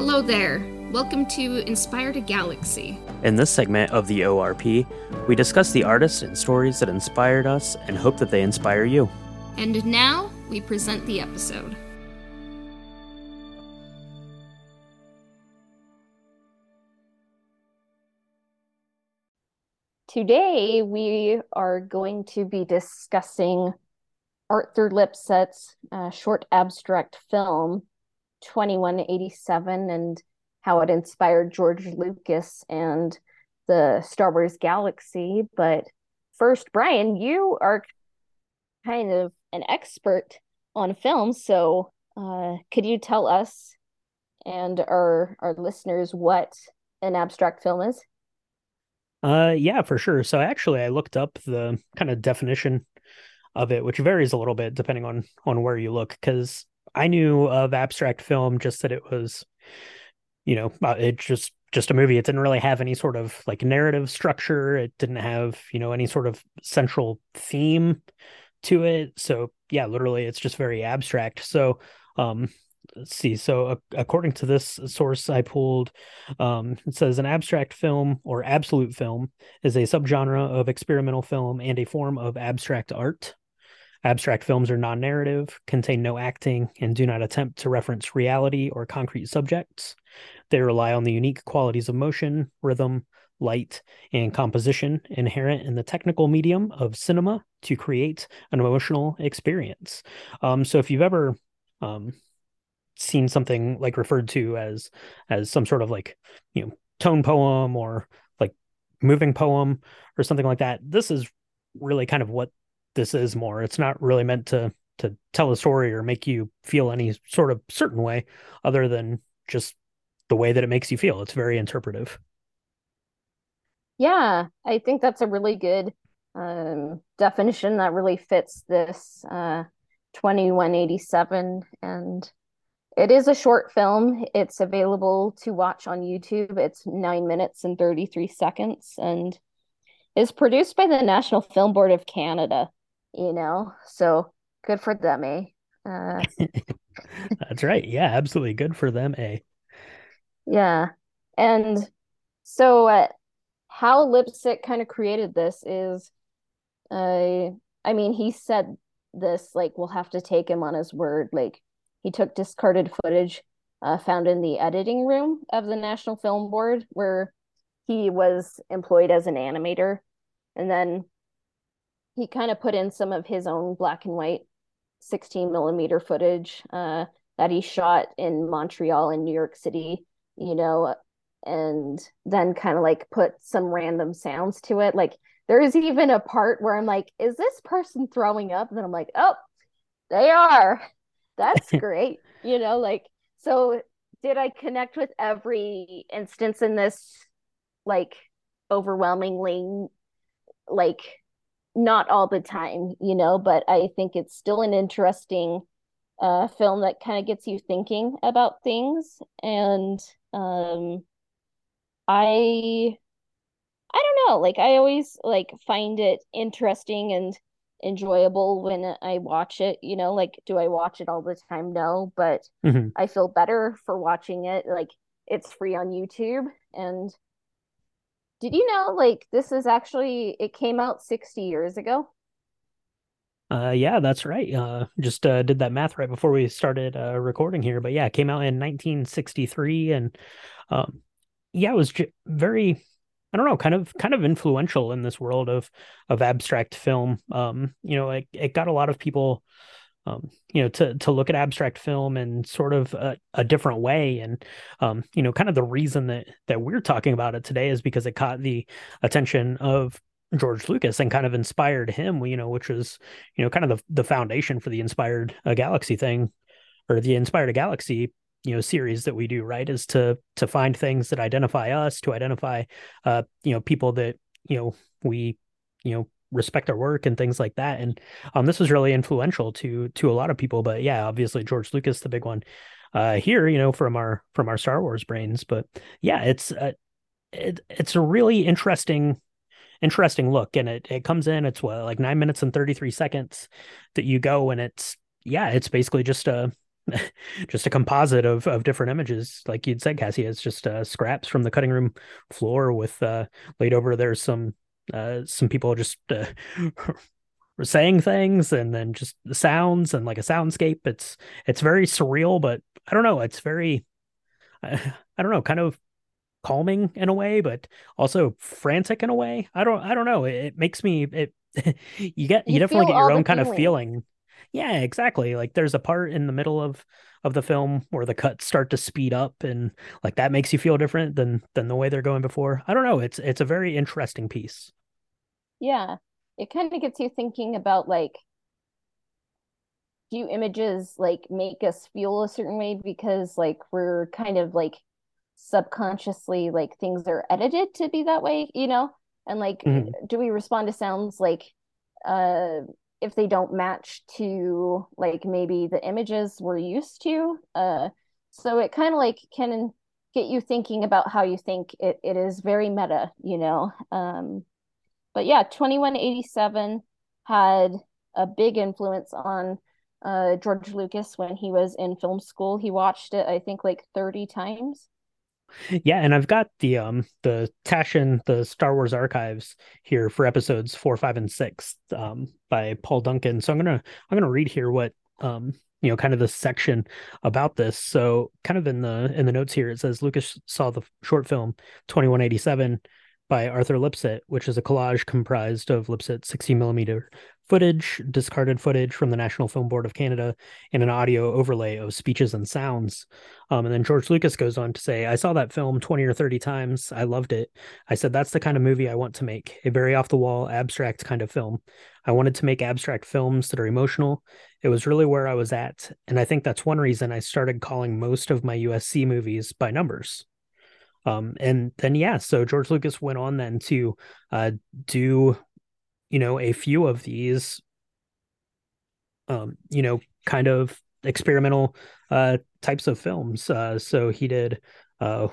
Hello there. Welcome to Inspired a Galaxy. In this segment of the ORP, we discuss the artists and stories that inspired us and hope that they inspire you. And now we present the episode. Today we are going to be discussing Arthur Lipsett's uh, short abstract film 2187 and how it inspired George Lucas and the Star Wars galaxy. But first, Brian, you are kind of an expert on film. So uh, could you tell us and our, our listeners what an abstract film is? Uh, yeah, for sure. So actually, I looked up the kind of definition of it, which varies a little bit depending on on where you look. Because I knew of abstract film just that it was, you know, uh, it just just a movie. It didn't really have any sort of like narrative structure. It didn't have you know any sort of central theme to it. So yeah, literally, it's just very abstract. So um, let's see. So, uh, according to this source I pulled, um, it says an abstract film or absolute film is a subgenre of experimental film and a form of abstract art. Abstract films are non narrative, contain no acting, and do not attempt to reference reality or concrete subjects. They rely on the unique qualities of motion, rhythm, light, and composition inherent in the technical medium of cinema to create an emotional experience. Um, so, if you've ever um, seen something like referred to as as some sort of like you know tone poem or like moving poem or something like that, this is really kind of what this is more. It's not really meant to to tell a story or make you feel any sort of certain way other than just the way that it makes you feel. It's very interpretive. Yeah, I think that's a really good um, definition that really fits this uh, 2187. And it is a short film. It's available to watch on YouTube. It's nine minutes and 33 seconds and is produced by the National Film Board of Canada you know? So good for them eh? Uh, that's right. Yeah absolutely. Good for them eh? Yeah. And so uh, how Lipsett kind of created this is uh i mean he said this like we'll have to take him on his word. Like he took discarded footage uh, found in the editing room of the national film board where he was employed as an animator. And then he kind of put in some of his own black and white 16 millimeter footage uh, that he shot in Montreal and New York City, you know, and then kind of like put some random sounds to it. Like there is even a part where I'm like, is this person throwing up? And then I'm like, oh, they are. That's great. you know, like, so did I connect with every instance in this like overwhelmingly like not all the time, you know, but I think it's still an interesting uh, film that kind of gets you thinking about things. And um, I, I don't know, like I always like find it interesting and enjoyable when I watch it. You know, like do I watch it all the time? No, but mm-hmm. I feel better for watching it. Like it's free on YouTube and did you know like this is actually it came out 60 years ago? Uh yeah, that's right. Uh just uh did that math right before we started uh recording here, but yeah, it came out in 1963 and um yeah, it was j- very I don't know, kind of kind of influential in this world of of abstract film. Um you know, it, it got a lot of people um, you know, to to look at abstract film in sort of a, a different way. And um, you know, kind of the reason that that we're talking about it today is because it caught the attention of George Lucas and kind of inspired him. You know, which was you know kind of the the foundation for the inspired a galaxy thing, or the inspired galaxy you know series that we do right is to to find things that identify us to identify uh you know people that you know we you know respect our work and things like that. And um, this was really influential to to a lot of people. But yeah, obviously George Lucas, the big one uh, here, you know, from our from our Star Wars brains. But yeah, it's uh, it, it's a really interesting interesting look, and it it comes in. It's what like nine minutes and thirty three seconds that you go, and it's yeah, it's basically just a just a composite of of different images like you'd said cassie it's just uh, scraps from the cutting room floor with uh laid over there's some uh some people just uh, saying things and then just the sounds and like a soundscape. It's it's very surreal but i don't know. It's very I, I don't know kind of calming in a way but also frantic in a way. I don't i don't know. It, it makes me it you get you, you definitely get your own kind feelings. of feeling yeah exactly like there's a part in the middle of of the film where the cuts start to speed up and like that makes you feel different than than the way they're going before. I don't know it's it's a very interesting piece. Yeah it kind of gets you thinking about like do images like make us feel a certain way because like we're kind of like subconsciously like things are edited to be that way you know? And like mm-hmm. do we respond to sounds like uh if they don't match to like maybe the images we're used to uh so it kind of like can get you thinking about how you think it, it is very meta you know um but yeah 2187 had a big influence on uh george lucas when he was in film school. He watched it i think like 30 times yeah, and I've got the um the Taschen, the Star Wars archives here for episodes four, five, and six um by Paul Duncan. So I'm gonna I'm gonna read here what um you know kind of the section about this. So kind of in the in the notes here it says Lucas saw the short film 2187 by Arthur Lipsett, which is a collage comprised of Lipsett's 60 millimeter footage, discarded footage from the National Film Board of Canada, and an audio overlay of speeches and sounds. Um, and then George Lucas goes on to say, I saw that film 20 or 30 times. I loved it. I said, that's the kind of movie I want to make a very off the wall, abstract kind of film. I wanted to make abstract films that are emotional. It was really where I was at. And I think that's one reason I started calling most of my USC movies by numbers. Um, and then, yeah, so George Lucas went on then to uh, do you know a few of these um you know kind of experimental uh types of films uh so he did uh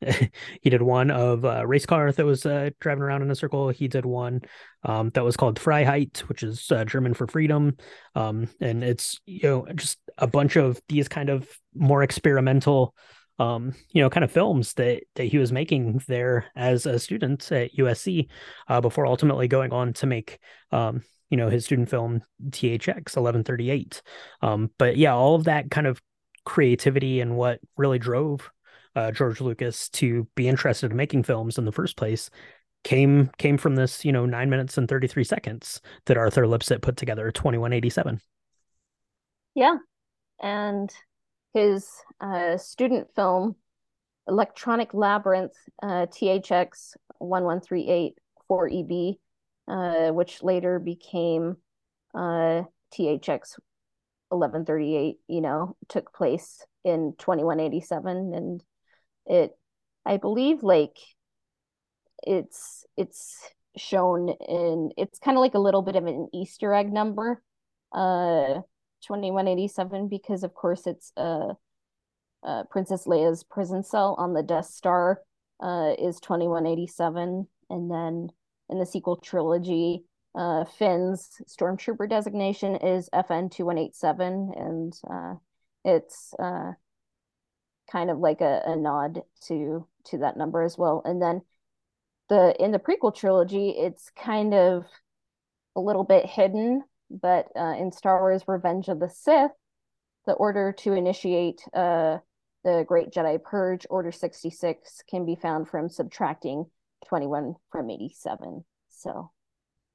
he did one of a race car that was uh, driving around in a circle. He did one um, that was called Freiheit, which is uh, German for freedom. Um, and it's you know just a bunch of these kind of more experimental um, you know, kind of films that that he was making there as a student at USC uh, before ultimately going on to make um, you know, his student film THX 1138. Um, but yeah, all of that kind of creativity and what really drove uh, George Lucas to be interested in making films in the first place came came from this, you know, nine minutes and 33 seconds that Arthur Lipsett put together, 2187. Yeah. And his uh, student film Electronic Labyrinth uh, THX 1138 4EB, uh, which later became uh, THX 1138, you know, took place in 2187. And it, I believe, like, it's, it's, shown in it's kind of like a little bit of an easter egg number uh 2187 because of course it's uh, uh, Princess Leia's prison cell on the Death Star uh, is 2187 and then in the sequel trilogy uh, Finn's stormtrooper designation is FN 2187 and uh, it's uh, kind of like a, a nod to to that number as well. And then the in the prequel trilogy it's kind of a little bit hidden but uh, in Star Wars Revenge of the Sith, the order to initiate uh, the Great Jedi Purge, Order 66, can be found from subtracting 21 from 87. So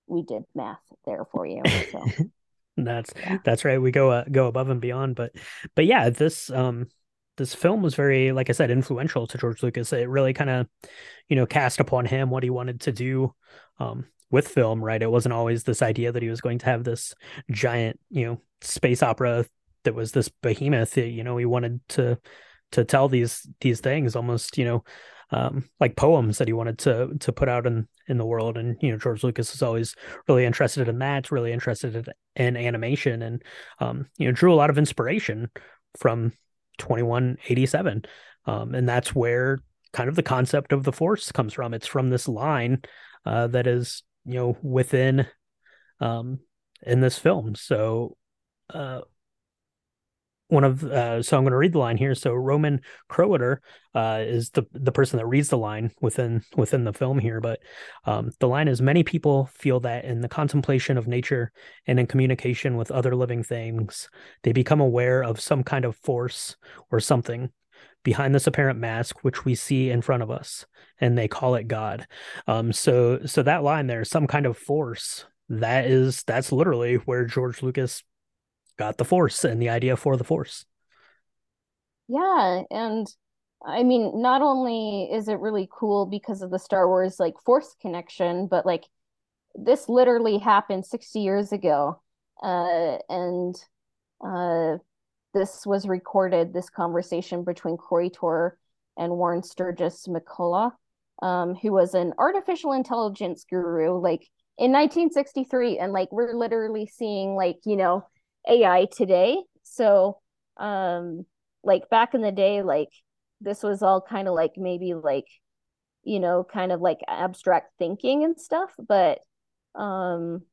we did math there for you. So. that's yeah. that's right. We go uh, go above and beyond, but but yeah, this um this film was very, like I said, influential to George Lucas. It really kind of, you know, cast upon him what he wanted to do. Um, with film, right? It wasn't always this idea that he was going to have this giant, you know, space opera that was this behemoth. You know, he wanted to to tell these these things almost, you know, um, like poems that he wanted to to put out in in the world. And you know, George Lucas is always really interested in that. Really interested in, animation, and um, you know, drew a lot of inspiration from 2187, um, and that's where kind of the concept of the Force comes from. It's from this line uh, that is you know within um in this film. So uh one of uh, so I'm going to read the line here. So Roman Kroitor uh, is the the person that reads the line within within the film here, but um, the line is many people feel that in the contemplation of nature and in communication with other living things, they become aware of some kind of force or something behind this apparent mask which we see in front of us, and they call it God. Um, so so that line there, some kind of force. That is that's literally where George Lucas got the force and the idea for the force. Yeah, and I mean, not only is it really cool because of the Star Wars like force connection, but like this literally happened 60 years ago. Uh, and uh, this was recorded, this conversation between Kroitor and Warren Sturgis McCulloch, um, who was an artificial intelligence guru, like in 1963. And like we're literally seeing like, you know, AI today. So, um, like back in the day, like this was all kind of like maybe like, you know, kind of like abstract thinking and stuff. But um,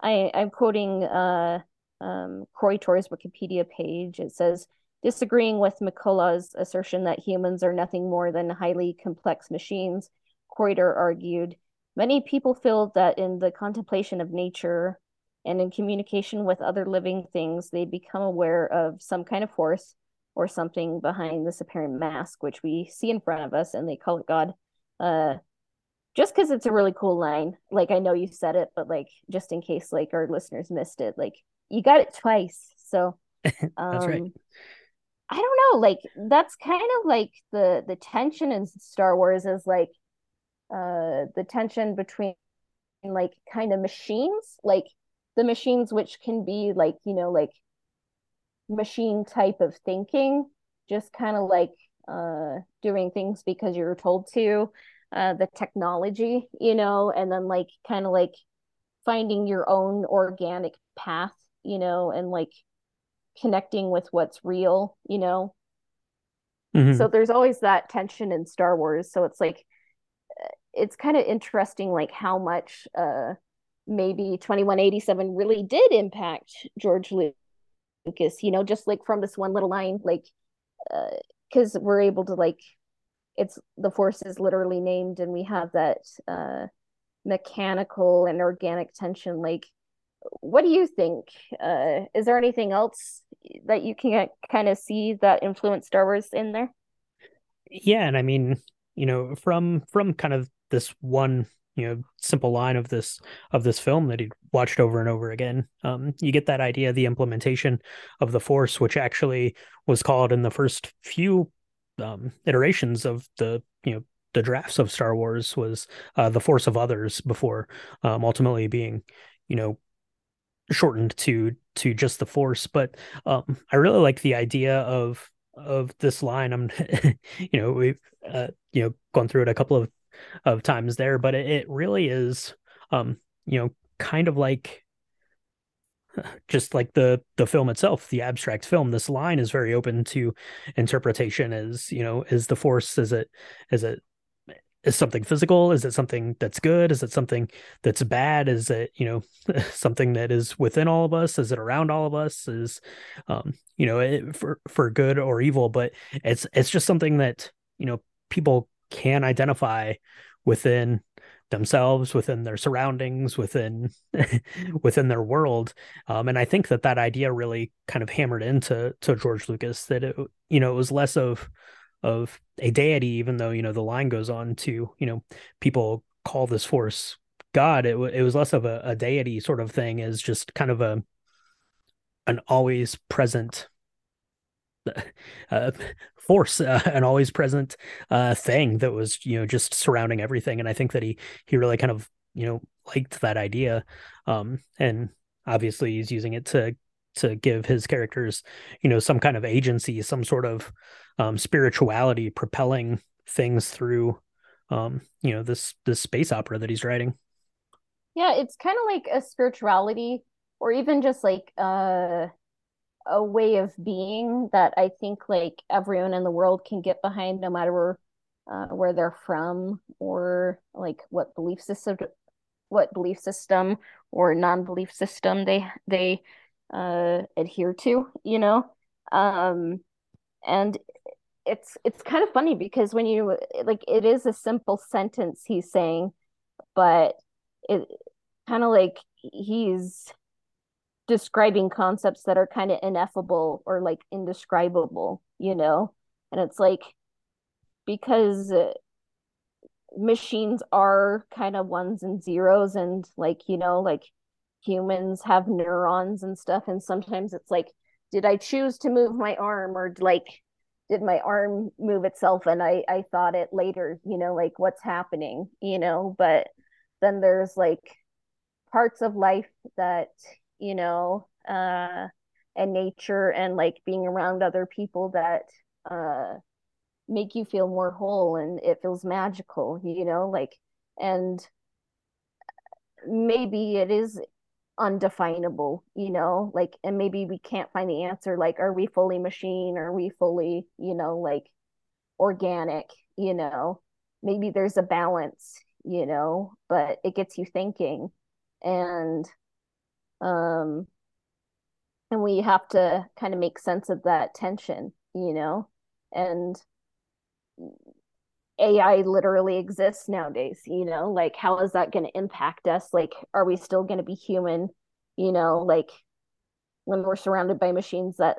I I'm quoting uh um Kroitor's Wikipedia page. It says disagreeing with McCulloch's assertion that humans are nothing more than highly complex machines. Croytor argued many people feel that in the contemplation of nature and in communication with other living things, they become aware of some kind of force or something behind this apparent mask, which we see in front of us, and they call it God. Uh, just because it's a really cool line. Like I know you said it, but like just in case like our listeners missed it, like you got it twice. So um, that's right. I don't know, like that's kind of like the the tension in Star Wars is like uh the tension between like kind of machines, like the machines which can be like you know like machine type of thinking just kind of like uh doing things because you're told to uh the technology you know and then like kind of like finding your own organic path you know and like connecting with what's real you know mm-hmm. so there's always that tension in star wars so it's like it's kind of interesting like how much uh maybe 2187 really did impact George Lucas, you know, just like from this one little line, like, uh, because uh, we're able to, like, it's the force is literally named, and we have that uh, mechanical and organic tension. Like, what do you think? Uh, is there anything else that you can kind of see that influenced Star Wars in there? Yeah, and I mean, you know, from from kind of this one you know simple line of this of this film that he watched over and over again um, you get that idea the implementation of the force which actually was called in the first few um, iterations of the you know the drafts of star wars was uh, the force of others before um, ultimately being you know shortened to to just the force but um, i really like the idea of of this line. I'm you know we've uh, you know gone through it a couple of of times there, but it, it really is, um, you know, kind of like just like the the film itself the abstract film. This line is very open to interpretation as you know is the force is it is it is something physical? Is it something that's good? Is it something that's bad? Is it you know something that is within all of us? Is it around all of us? Is um you know it, for for good or evil but it's it's just something that you know people can identify within themselves within their surroundings within within their world. Um, and i think that that idea really kind of hammered into to george lucas that it you know it was less of of a deity even though you know the line goes on to you know people call this force god it, it was less of a, a deity sort of thing as just kind of a an always present uh, force, uh, an always present uh, thing that was you know just surrounding everything. And I think that he he really kind of you know liked that idea, um, and obviously he's using it to to give his characters you know some kind of agency, some sort of um, spirituality, propelling things through um, you know this this space opera that he's writing. Yeah, it's kind of like a spirituality, or even just like uh a way of being that I think like everyone in the world can get behind, no matter where, uh, where they're from or like what belief system, what belief system or non-belief system they they uh, adhere to. You know, Um, and it's it's kind of funny because when you like it is a simple sentence he's saying, but it kind of like he's describing concepts that are kind of ineffable or like indescribable, you know? And it's like because uh, machines are kind of ones and zeros and like, you know, like humans have neurons and stuff and sometimes it's like did I choose to move my arm or like did my arm move itself and I I thought it later, you know, like what's happening, you know, but then there's like parts of life that you know uh and nature and like being around other people that uh make you feel more whole and it feels magical you know like and maybe it is undefinable you know like and maybe we can't find the answer like are we fully machine? Are we fully you know like organic you know? Maybe there's a balance you know but it gets you thinking and um and we have to kind of make sense of that tension you know? And AI literally exists nowadays, you know, like how is that going to impact us? Like, are we still going to be human, you know, like when we're surrounded by machines that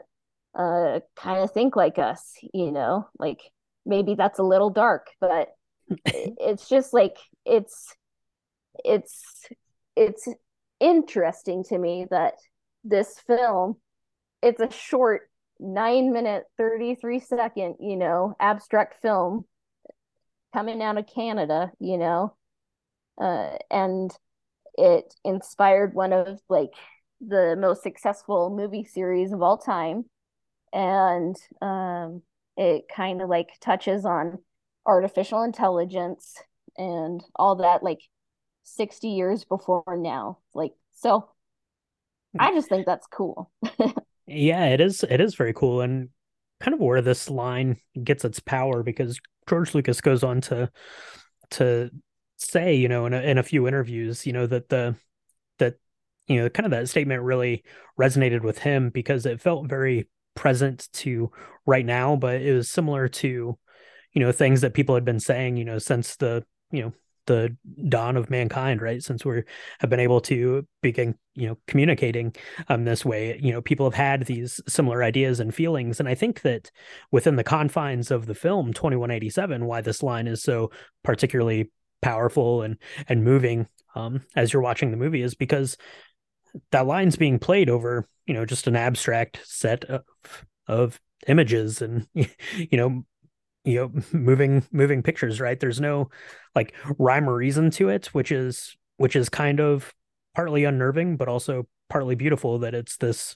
uh kind of think like us, you know, like maybe that's a little dark, but it's just like it's it's it's interesting to me that this film it's a short 9 minute 33 second you know abstract film coming out of Canada you know uh, and it inspired one of like the most successful movie series of all time and um, it kind of like touches on artificial intelligence and all that like 60 years before now. Like, so I just think that's cool. yeah, it is. It is very cool. And kind of where this line gets its power because George Lucas goes on to, to say, you know, in a, in a few interviews, you know, that the, that, you know, kind of that statement really resonated with him because it felt very present to right now, but it was similar to, you know, things that people had been saying, you know, since the, you know, the dawn of mankind right? Since we have been able to begin you know communicating um this way you know people have had these similar ideas and feelings. And i think that within the confines of the film 2187 why this line is so particularly powerful and and moving um as you're watching the movie is because that line's being played over you know just an abstract set of of images and you know you know moving moving pictures right? There's no like rhyme or reason to it which is which is kind of partly unnerving but also partly beautiful that it's this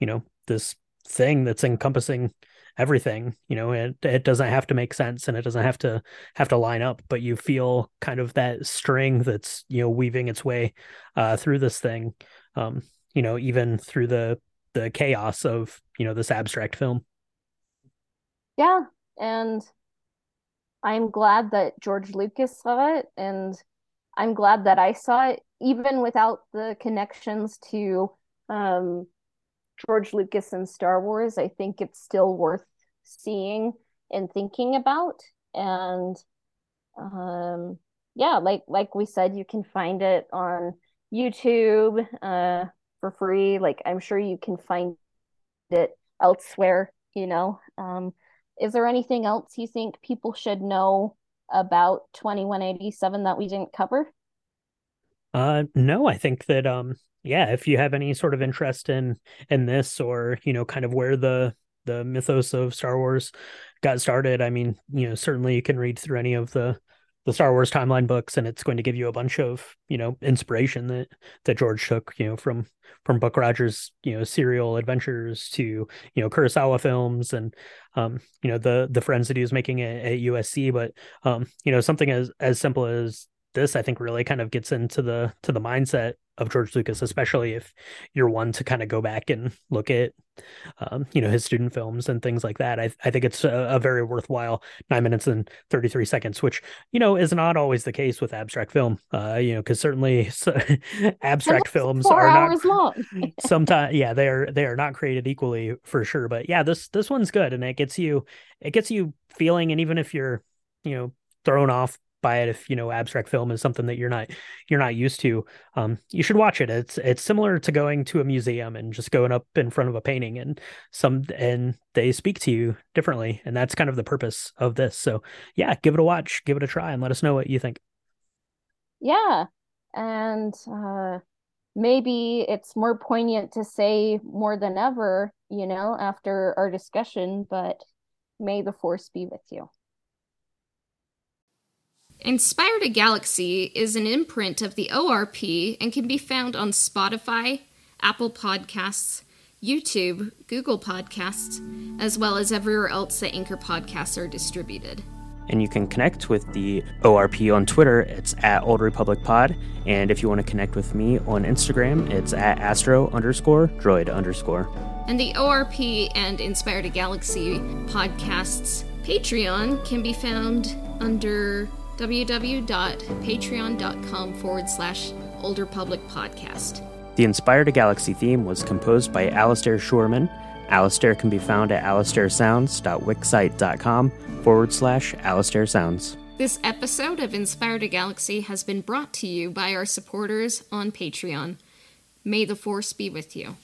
you know this thing that's encompassing everything you know? It, it doesn't have to make sense and it doesn't have to have to line up but you feel kind of that string that's you know weaving its way uh through this thing um you know even through the the chaos of you know this abstract film. Yeah and I'm glad that George Lucas saw it, and I'm glad that I saw it, even without the connections to um, George Lucas and Star Wars. I think it's still worth seeing and thinking about. And um, yeah, like like we said, you can find it on YouTube uh, for free. Like I'm sure you can find it elsewhere. You know. Um, is there anything else you think people should know about 2187 that we didn't cover? Uh no, I think that um yeah, if you have any sort of interest in in this or, you know, kind of where the the mythos of Star Wars got started, I mean, you know, certainly you can read through any of the the Star Wars timeline books, and it's going to give you a bunch of you know inspiration that that George took you know from from Buck Rogers you know serial adventures to you know Kurosawa films and um, you know the the friends that he was making at, at USC, but um, you know something as as simple as this I think really kind of gets into the to the mindset of George Lucas, especially if you're one to kind of go back and look at, um, you know, his student films and things like that. I, I think it's a, a, very worthwhile nine minutes and 33 seconds, which, you know, is not always the case with abstract film, uh, you know, because certainly so, abstract films are not long. sometimes, yeah, they are, they are not created equally for sure. But yeah, this, this one's good. And it gets you, it gets you feeling, and even if you're, you know, thrown off by it if you know abstract film is something that you're not you're not used to um you should watch it. It's it's similar to going to a museum and just going up in front of a painting and some and they speak to you differently and that's kind of the purpose of this. So yeah give it a watch give it a try and let us know what you think. Yeah and uh maybe it's more poignant to say more than ever you know after our discussion but may the force be with you Inspired a Galaxy is an imprint of the ORP and can be found on Spotify, Apple Podcasts, YouTube, Google Podcasts, as well as everywhere else that Anchor podcasts are distributed. And you can connect with the ORP on Twitter. It's at Old Republic Pod. And if you want to connect with me on Instagram, it's at Astro underscore droid underscore. And the ORP and Inspired a Galaxy podcasts Patreon can be found under www.patreon.com forward slash Old Republic podcast. The Inspired a Galaxy theme was composed by Alastair Scheuermann. Alastair can be found at alastairsounds.wixsite.com forward slash Alastair Sounds. This episode of Inspired a Galaxy has been brought to you by our supporters on Patreon. May the Force be with you.